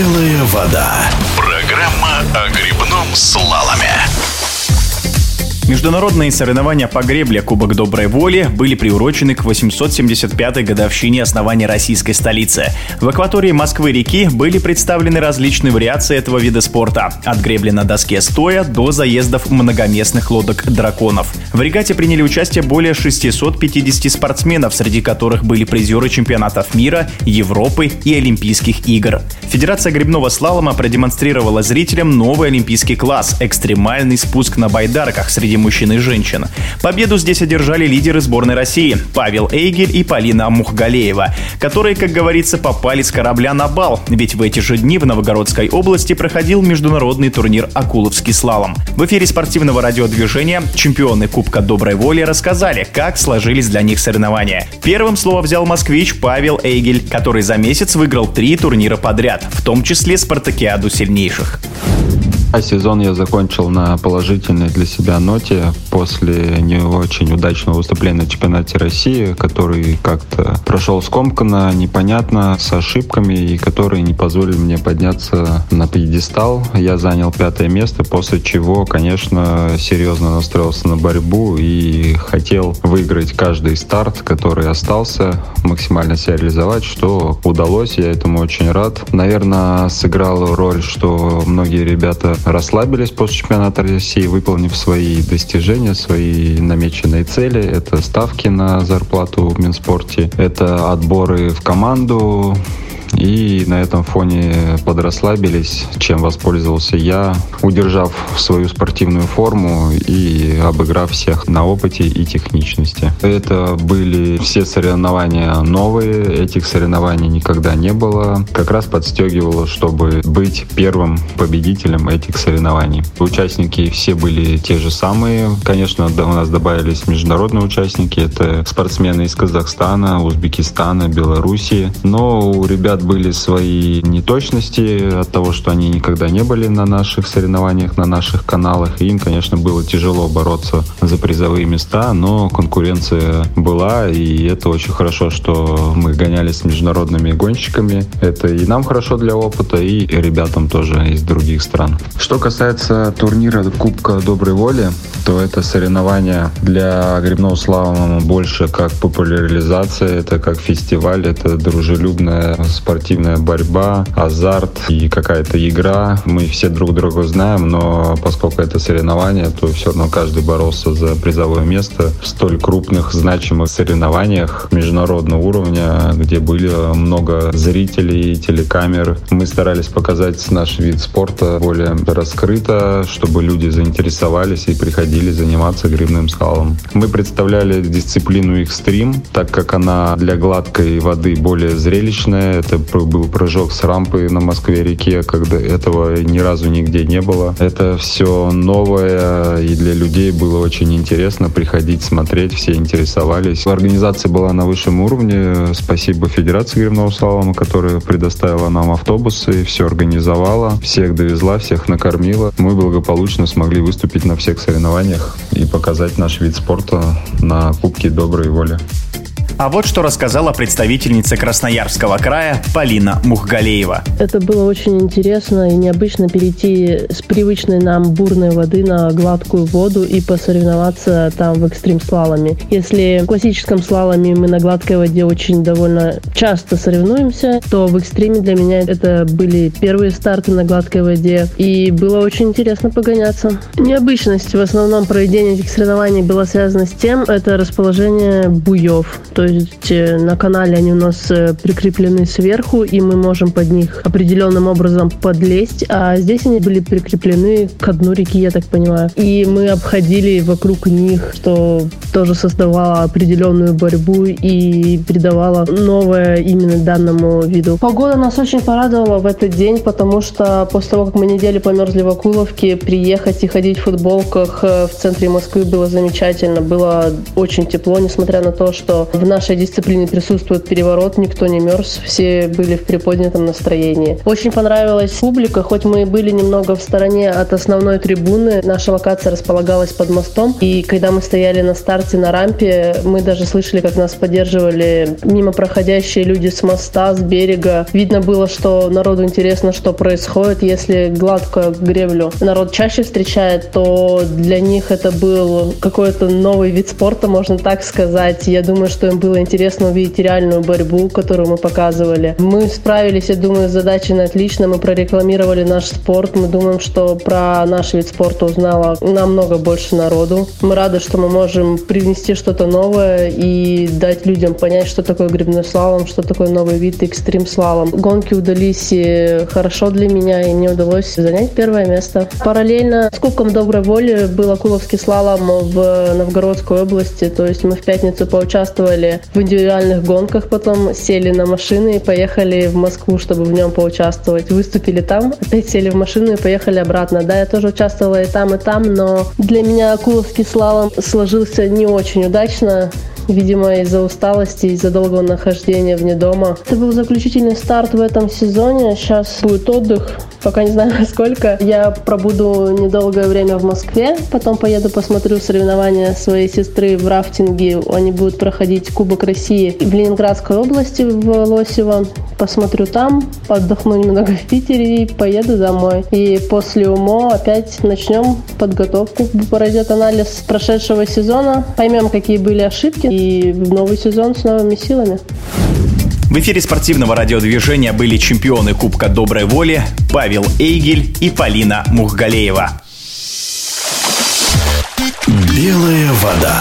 Белая вода. Программа о грибном слаломе. Международные соревнования по гребле Кубок Доброй Воли были приурочены к 875-й годовщине основания российской столицы. В акватории Москвы-реки были представлены различные вариации этого вида спорта. От гребли на доске стоя до заездов многоместных лодок драконов. В регате приняли участие более 650 спортсменов, среди которых были призеры чемпионатов мира, Европы и Олимпийских игр. Федерация гребного слалома продемонстрировала зрителям новый олимпийский класс – экстремальный спуск на байдарках среди мужчин и женщин. Победу здесь одержали лидеры сборной России Павел Эйгель и Полина Мухгалеева, которые, как говорится, попали с корабля на бал, ведь в эти же дни в Новгородской области проходил международный турнир «Акуловский слалом». В эфире спортивного радиодвижения чемпионы Кубка Доброй Воли рассказали, как сложились для них соревнования. Первым слово взял москвич Павел Эйгель, который за месяц выиграл три турнира подряд, в том числе спартакиаду сильнейших. А сезон я закончил на положительной для себя ноте после не очень удачного выступления на чемпионате России, который как-то прошел скомканно, непонятно, с ошибками и который не позволил мне подняться на пьедестал. Я занял пятое место, после чего, конечно, серьезно настроился на борьбу и хотел выиграть каждый старт, который остался, максимально себя реализовать, что удалось, я этому очень рад. Наверное, сыграла роль, что многие ребята расслабились после чемпионата России, выполнив свои достижения, свои намеченные цели. Это ставки на зарплату в Минспорте, это отборы в команду, и на этом фоне подрасслабились, чем воспользовался я, удержав свою спортивную форму и обыграв всех на опыте и техничности. Это были все соревнования новые, этих соревнований никогда не было. Как раз подстегивало, чтобы быть первым победителем этих соревнований. Участники все были те же самые. Конечно, у нас добавились международные участники. Это спортсмены из Казахстана, Узбекистана, Белоруссии. Но у ребят были свои неточности от того, что они никогда не были на наших соревнованиях, на наших каналах. Им, конечно, было тяжело бороться за призовые места, но конкуренция была, и это очень хорошо, что мы гонялись с международными гонщиками. Это и нам хорошо для опыта, и ребятам тоже из других стран. Что касается турнира Кубка Доброй Воли, то это соревнование для грибного слалома больше как популяризация, это как фестиваль, это дружелюбная спортивная борьба, азарт и какая-то игра. Мы все друг друга знаем, но поскольку это соревнование, то все равно каждый боролся за призовое место в столь крупных, значимых соревнованиях международного уровня, где были много зрителей, телекамер. Мы старались показать наш вид спорта более раскрыто, чтобы люди заинтересовались и приходили заниматься грибным скалом. Мы представляли дисциплину экстрим, так как она для гладкой воды более зрелищная. Это был прыжок с рампы на Москве-реке, когда этого ни разу нигде не было. Это все новое, и для людей было очень интересно приходить, смотреть, все интересовались. Организация была на высшем уровне. Спасибо Федерации грибного слалома, которая предоставила нам автобусы, все организовала, всех довезла, всех накормила. Мы благополучно смогли выступить на всех соревнованиях и показать наш вид спорта на Кубке Доброй Воли. А вот что рассказала представительница Красноярского края Полина Мухгалеева. Это было очень интересно и необычно перейти с привычной нам бурной воды на гладкую воду и посоревноваться там в экстрим-слаломе. Если в классическом слаломе мы на гладкой воде очень довольно часто соревнуемся, то в экстриме для меня это были первые старты на гладкой воде, и было очень интересно погоняться. Необычность в основном проведения этих соревнований была связана с тем, это расположение буев. То есть э, на канале они у нас э, прикреплены сверху, и мы можем под них определенным образом подлезть, а здесь они были прикреплены к дну реки, я так понимаю. И мы обходили вокруг них, что тоже создавало определенную борьбу и придавало новое именно данному виду. Погода нас очень порадовала в этот день, потому что после того, как мы неделю померзли в Акуловке, приехать и ходить в футболках э, в центре Москвы было замечательно. Было очень тепло, несмотря на то, что в нашем нашей дисциплине присутствует переворот, никто не мерз, все были в приподнятом настроении. Очень понравилась публика, хоть мы были немного в стороне от основной трибуны, наша локация располагалась под мостом, и когда мы стояли на старте на рампе, мы даже слышали, как нас поддерживали мимо проходящие люди с моста, с берега. Видно было, что народу интересно, что происходит. Если гладкую греблю народ чаще встречает, то для них это был какой-то новый вид спорта, можно так сказать. Я думаю, что им было интересно увидеть реальную борьбу, которую мы показывали. Мы справились, я думаю, с задачей на отлично. Мы прорекламировали наш спорт. Мы думаем, что про наш вид спорта узнало намного больше народу. Мы рады, что мы можем привнести что-то новое и дать людям понять, что такое грибной слалом, что такое новый вид экстрим слалом. Гонки удались хорошо для меня, и мне удалось занять первое место. Параллельно с Кубком Доброй Воли был Акуловский слалом в Новгородской области, то есть мы в пятницу поучаствовали в индивидуальных гонках, потом сели на машины и поехали в Москву, чтобы в нем поучаствовать. Выступили там, опять сели в машину и поехали обратно. Да, я тоже участвовала и там, и там, но для меня Акуловский слалом сложился не очень удачно видимо, из-за усталости, из-за долгого нахождения вне дома. Это был заключительный старт в этом сезоне. Сейчас будет отдых пока не знаю сколько. Я пробуду недолгое время в Москве, потом поеду посмотрю соревнования своей сестры в рафтинге. Они будут проходить Кубок России в Ленинградской области, в Лосево. Посмотрю там, отдохну немного в Питере и поеду домой. И после УМО опять начнем подготовку. Пройдет анализ прошедшего сезона, поймем, какие были ошибки, и в новый сезон с новыми силами. В эфире спортивного радиодвижения были чемпионы Кубка Доброй Воли Павел Эйгель и Полина Мухгалеева. Белая вода.